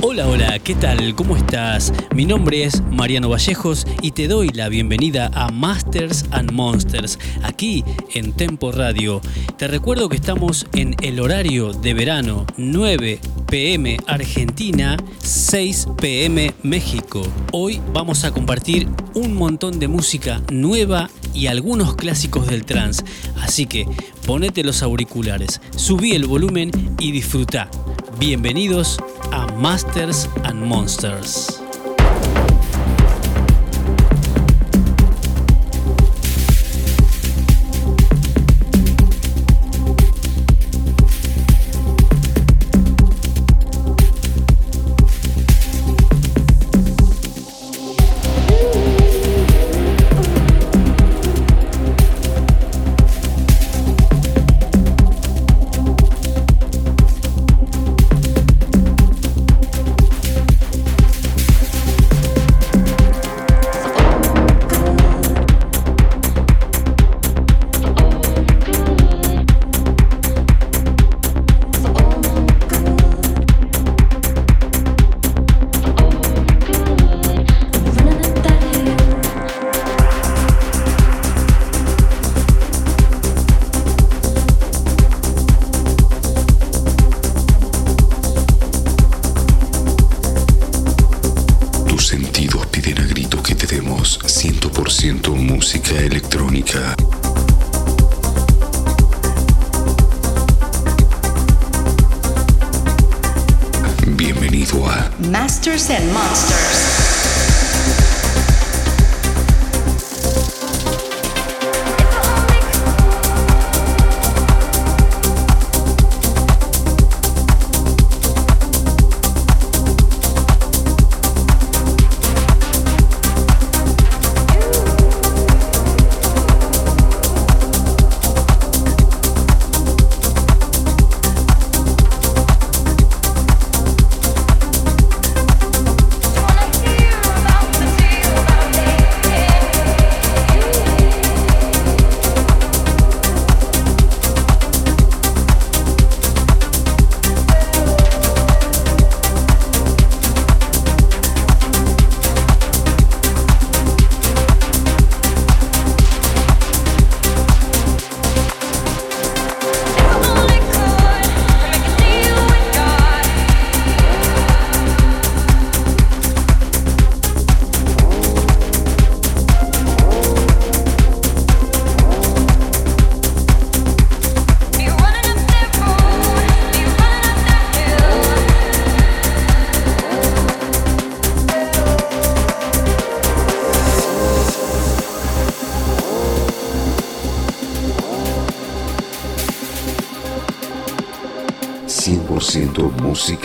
Hola, hola, ¿qué tal? ¿Cómo estás? Mi nombre es Mariano Vallejos y te doy la bienvenida a Masters and Monsters, aquí en Tempo Radio. Te recuerdo que estamos en el horario de verano, 9 pm Argentina, 6 pm México. Hoy vamos a compartir un montón de música nueva y algunos clásicos del trance, así que ponete los auriculares, subí el volumen y disfruta. Bienvenidos a Masters and Monsters.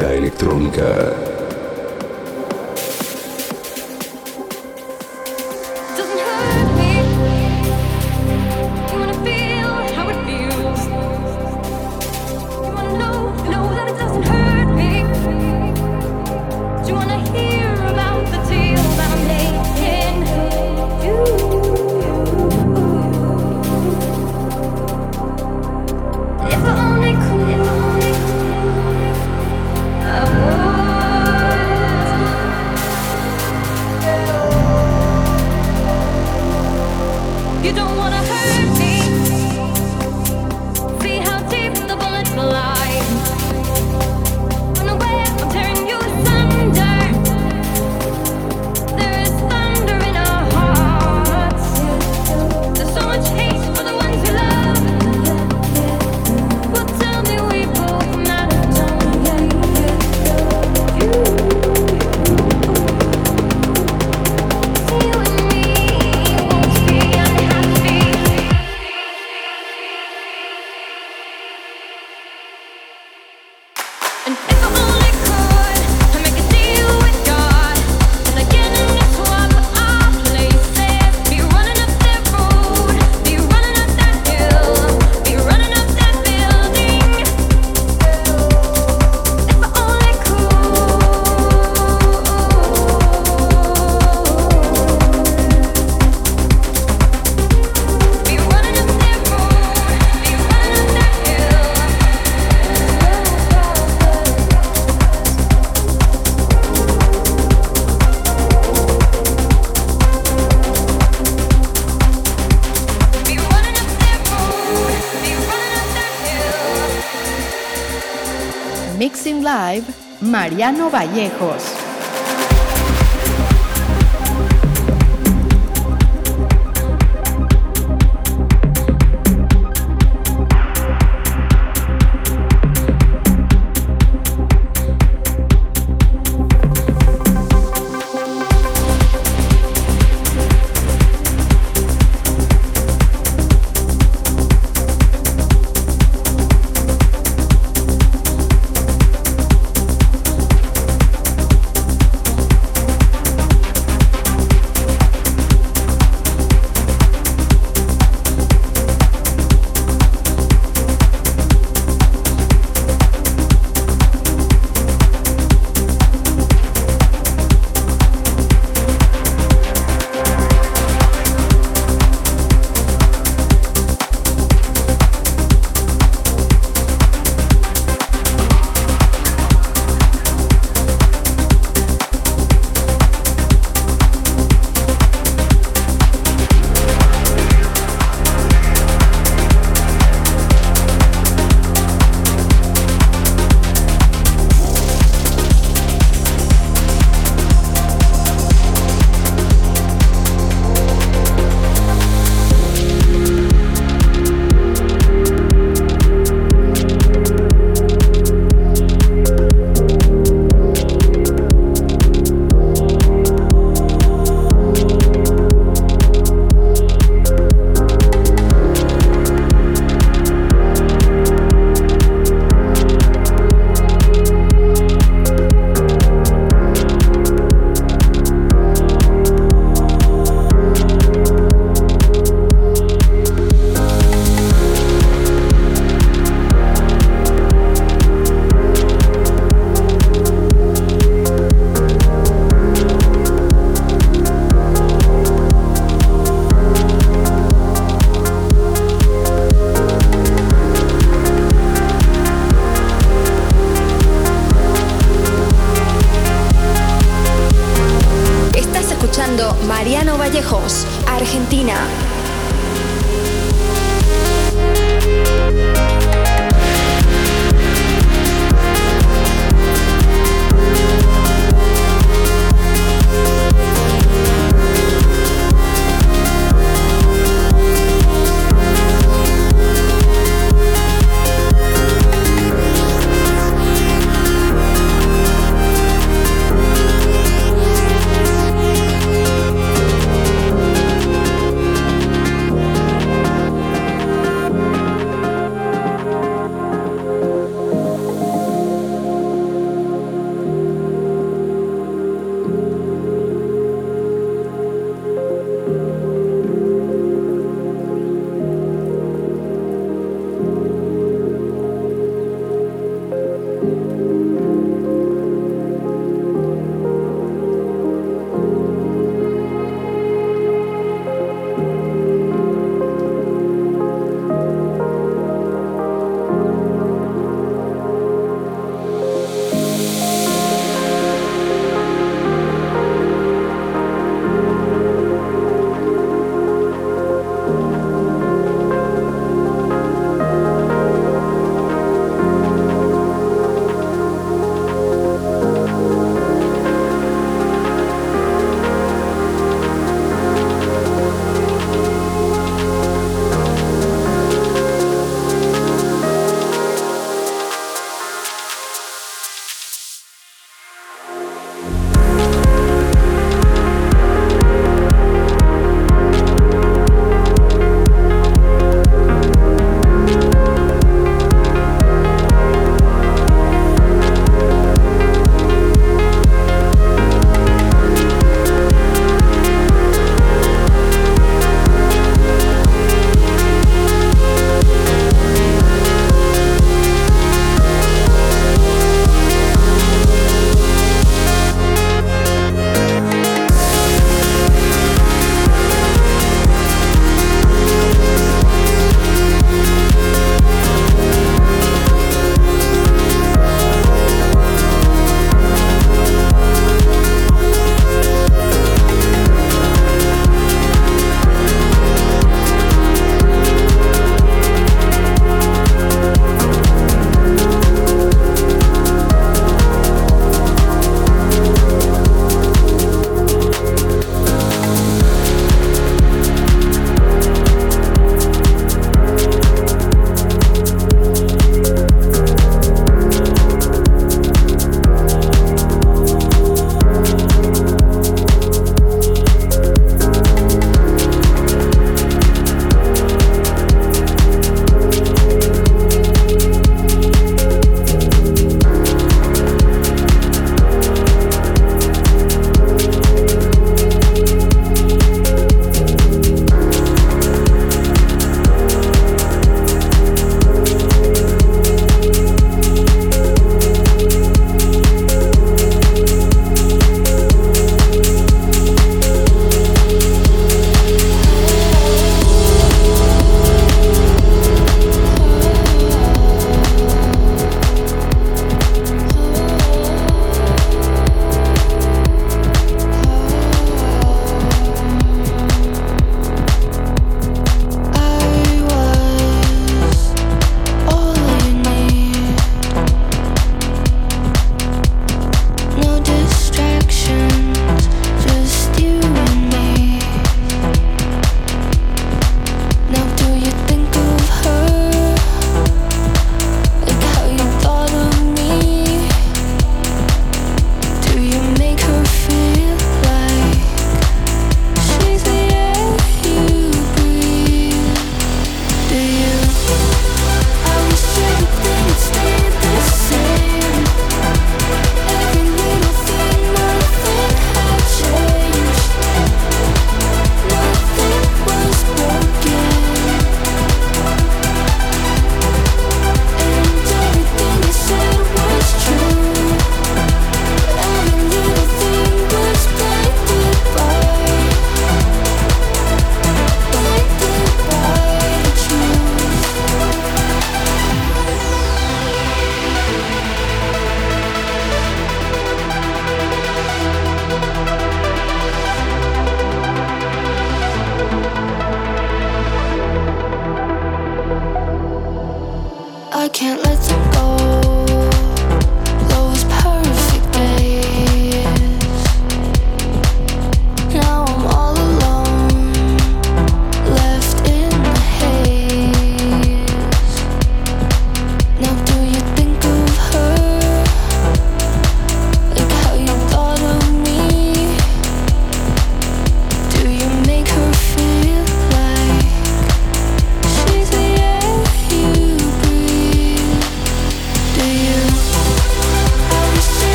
Música electrónica. Mariano Vallejos. Mariano Vallejos, Argentina.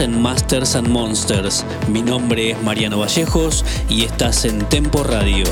En Masters and Monsters. Mi nombre es Mariano Vallejos y estás en Tempo Radio.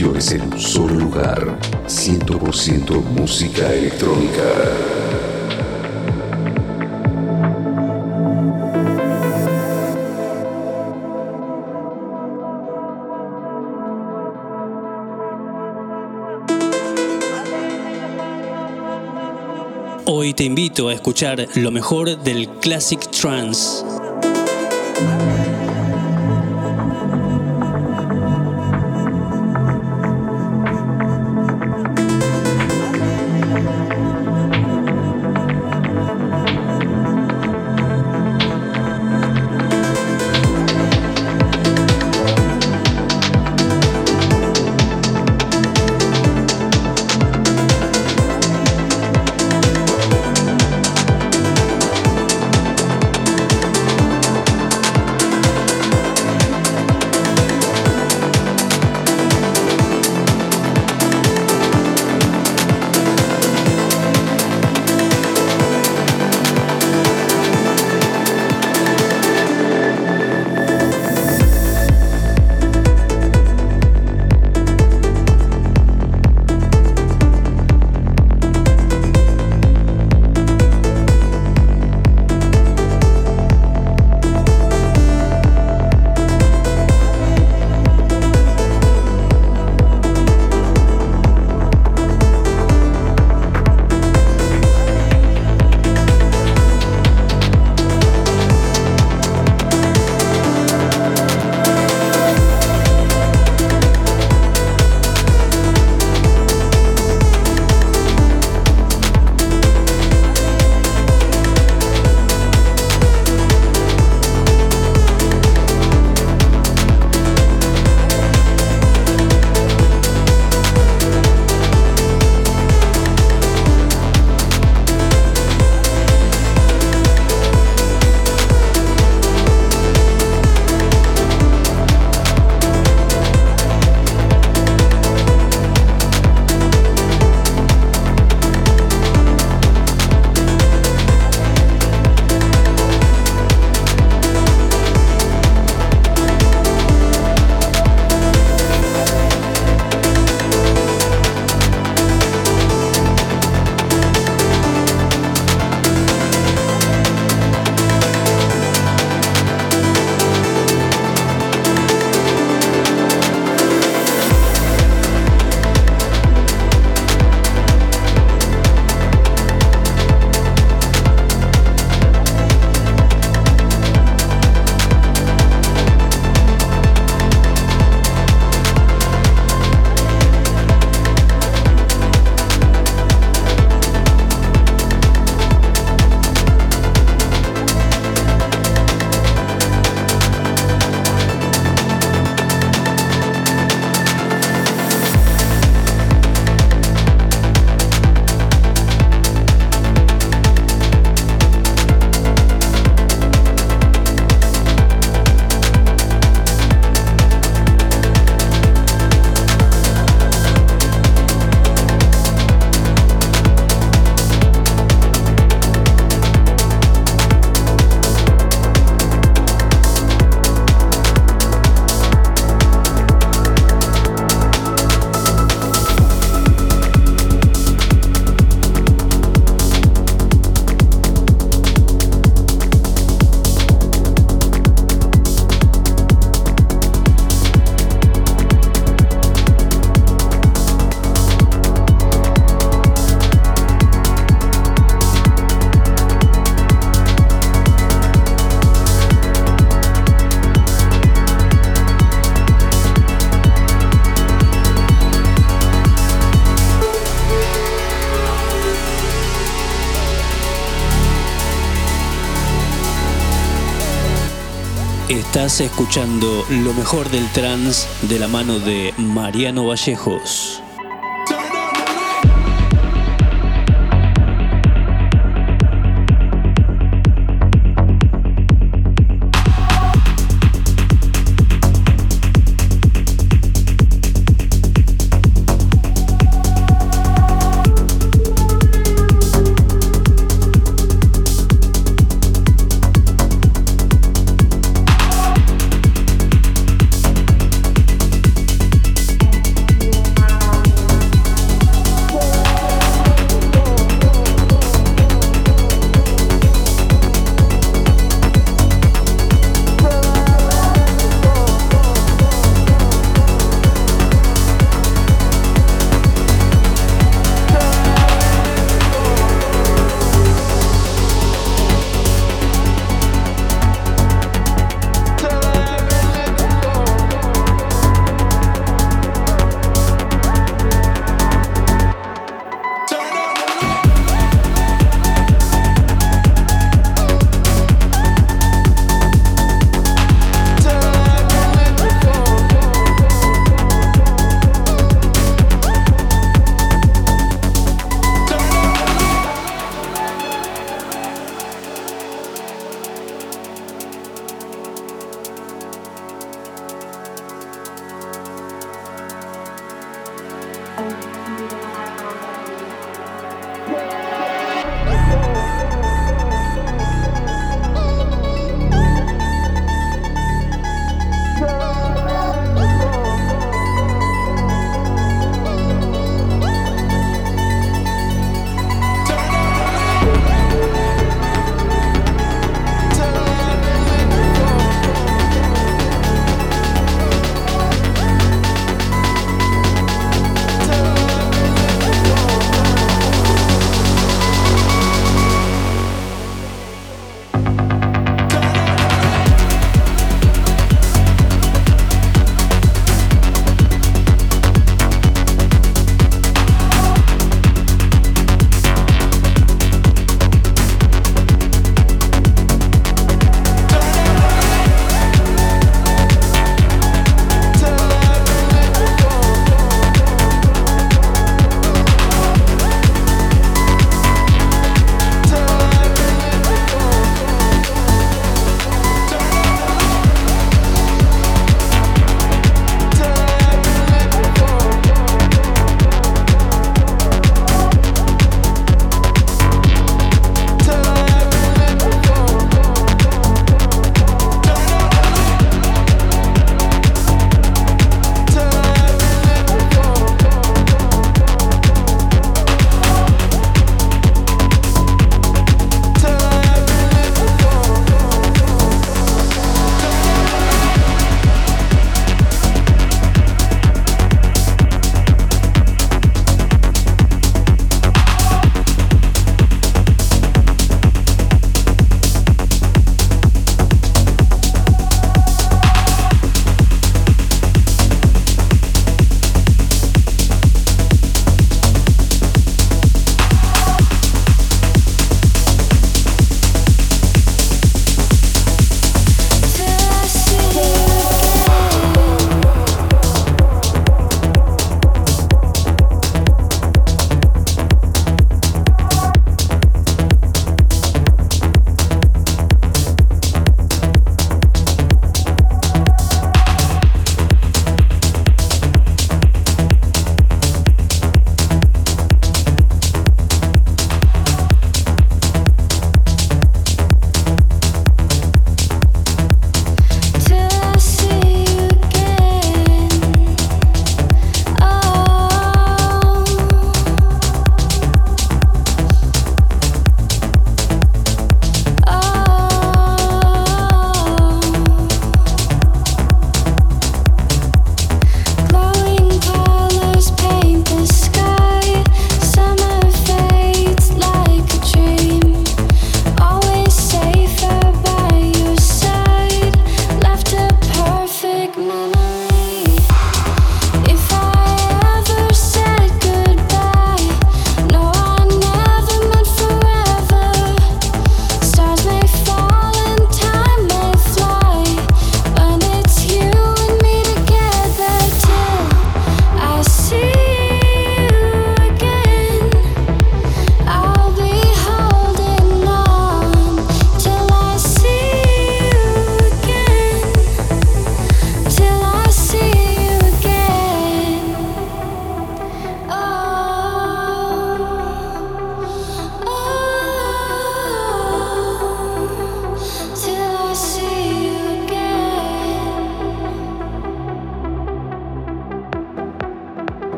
En un solo lugar. 100% música electrónica. Hoy te invito a escuchar lo mejor del Classic Trance. Estás escuchando lo mejor del trance de la mano de Mariano Vallejos.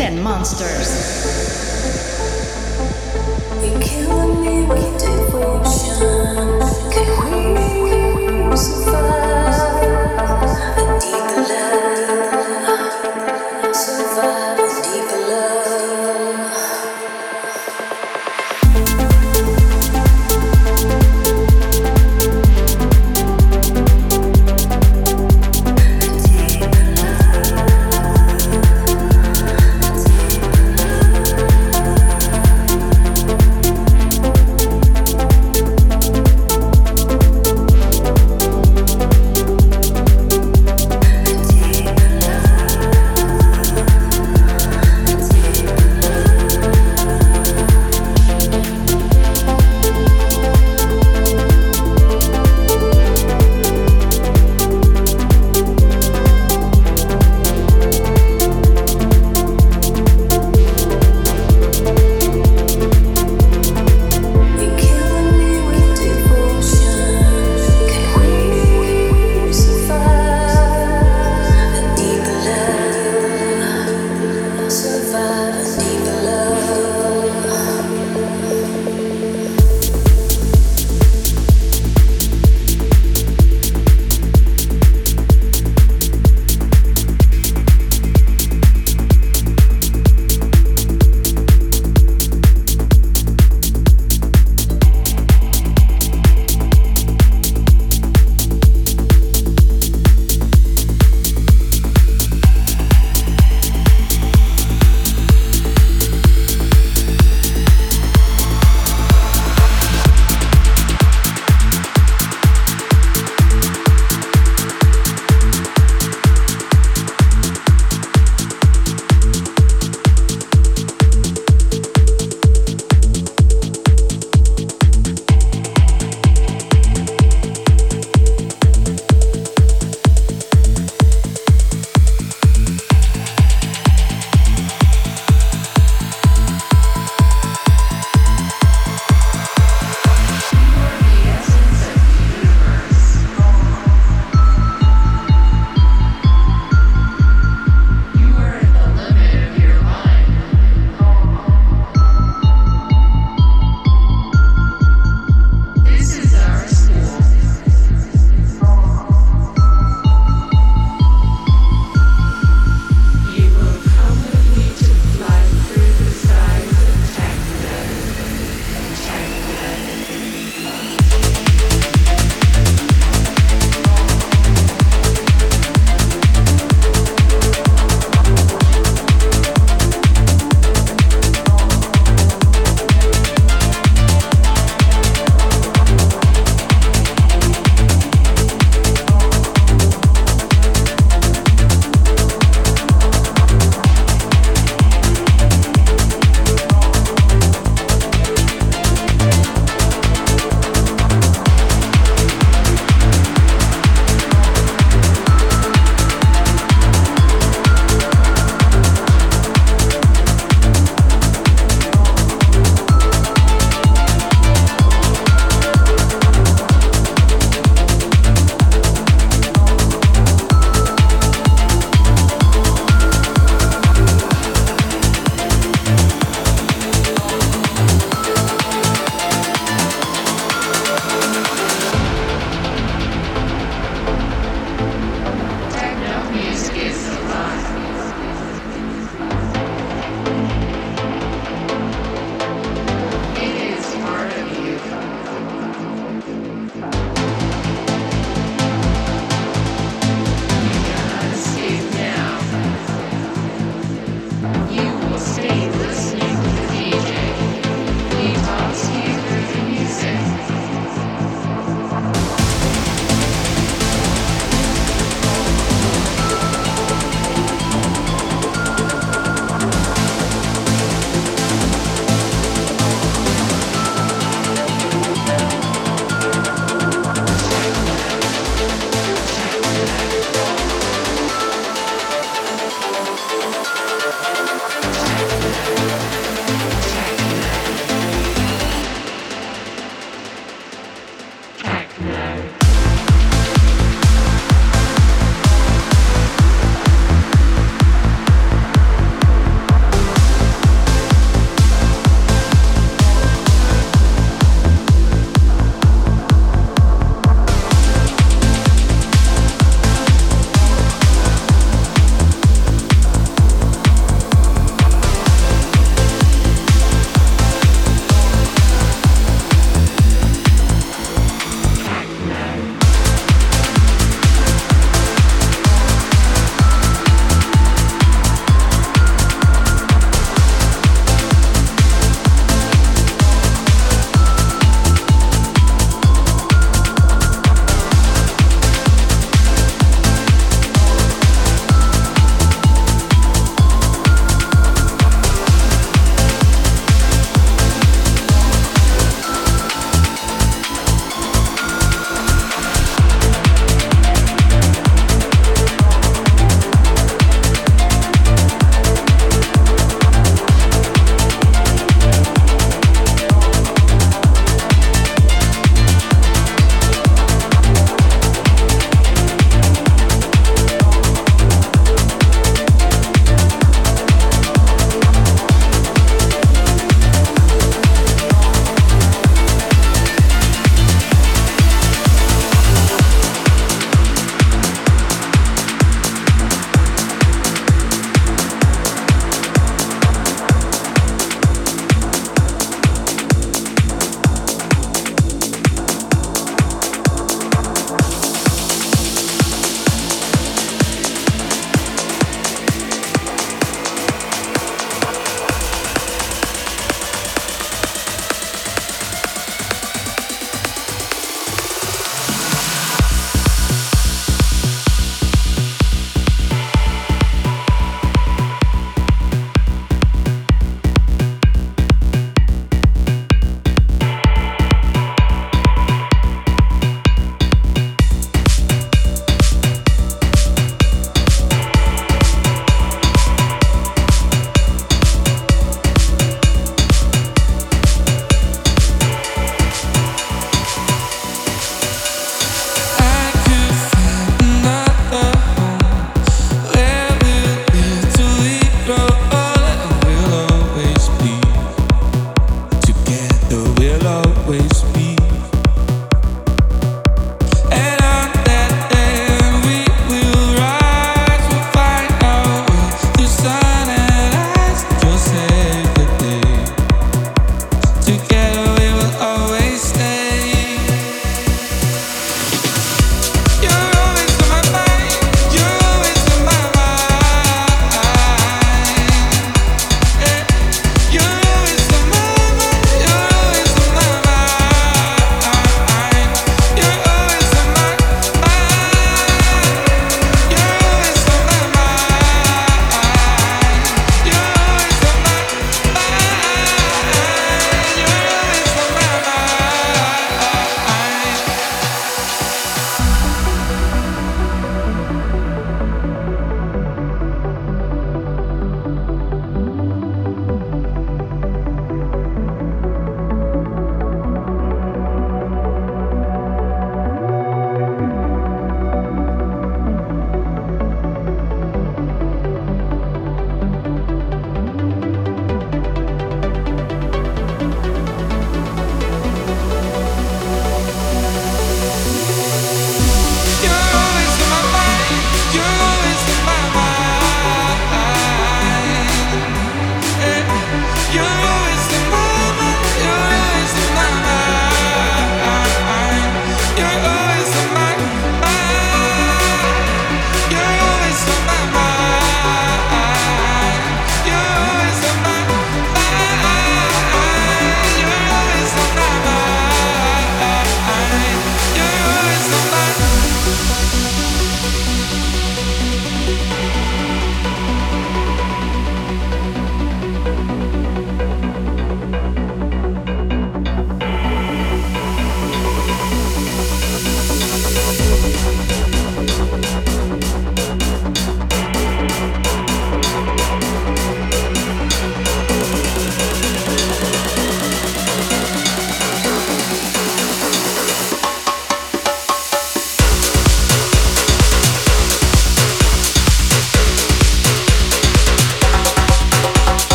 and monsters.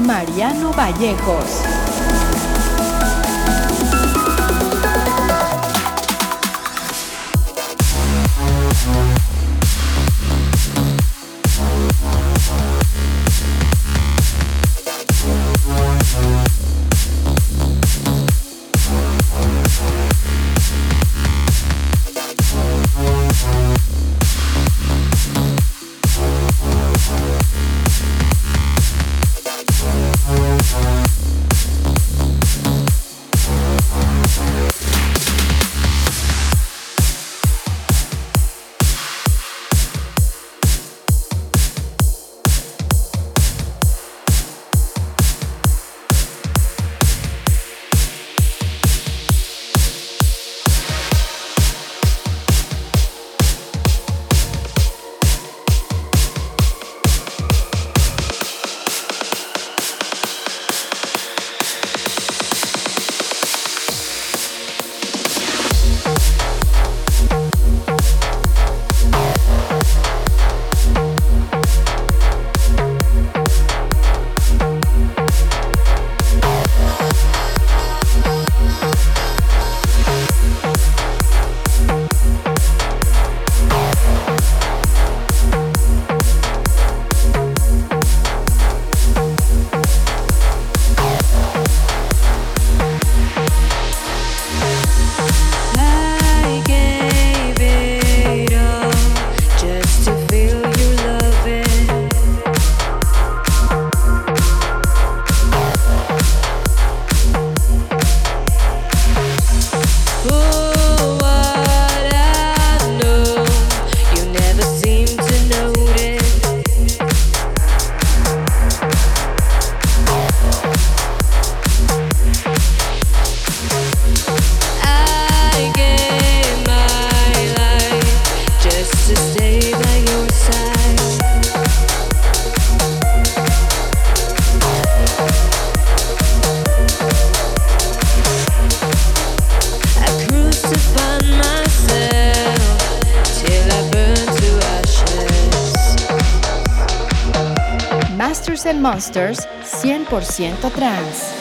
Mariano Vallejos. Monsters 100% trans.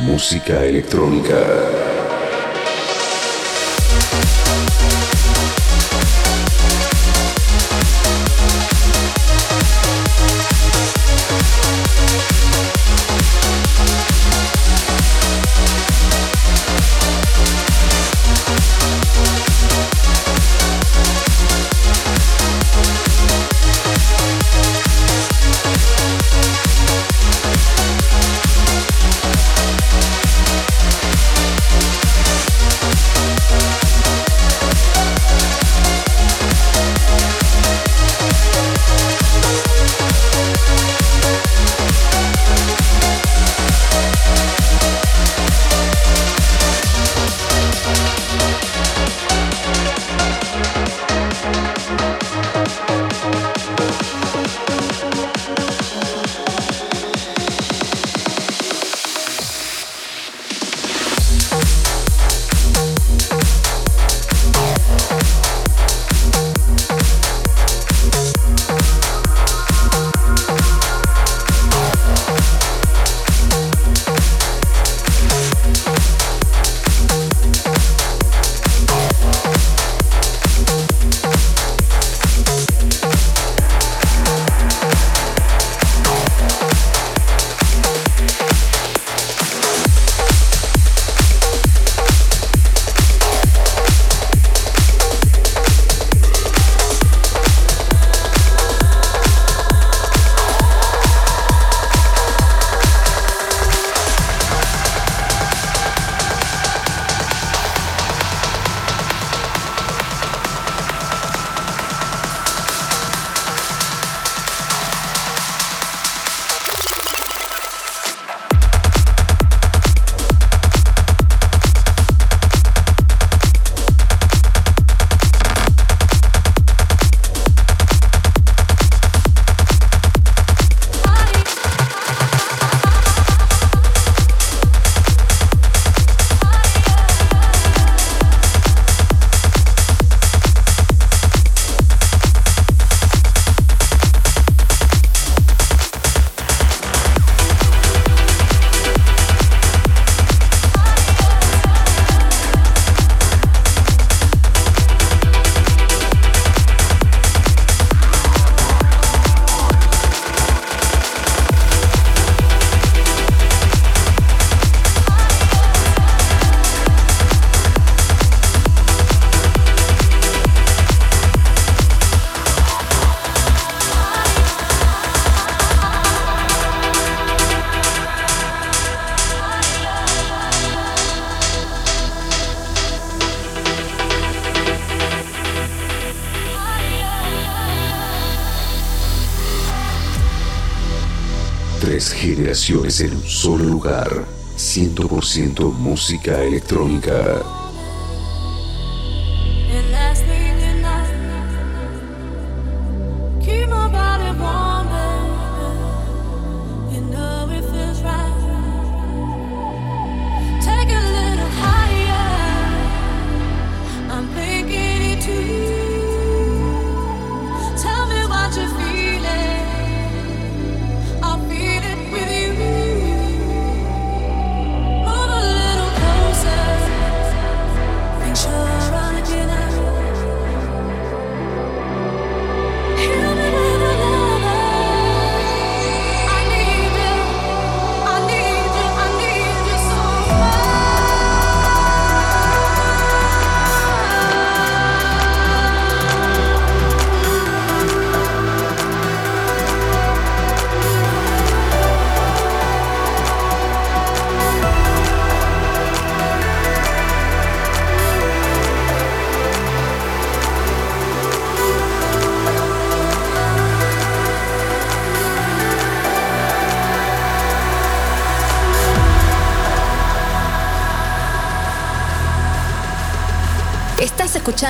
Música electrónica. En un solo lugar. 100% música electrónica.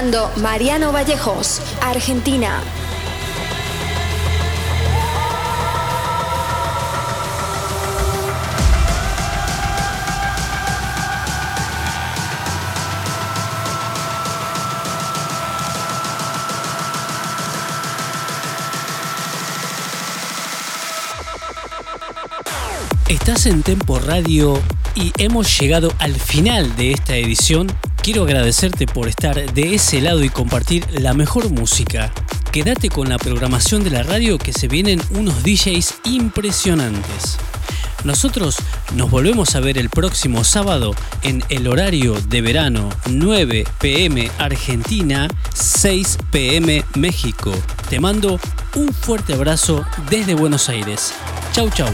Mariano Vallejos, Argentina. Estás en Tempo Radio y hemos llegado al final de esta edición Quiero agradecerte por estar de ese lado y compartir la mejor música. Quédate con la programación de la radio que se vienen unos DJs impresionantes. Nosotros nos volvemos a ver el próximo sábado en el horario de verano 9 pm Argentina, 6 pm México. Te mando un fuerte abrazo desde Buenos Aires. Chau chau.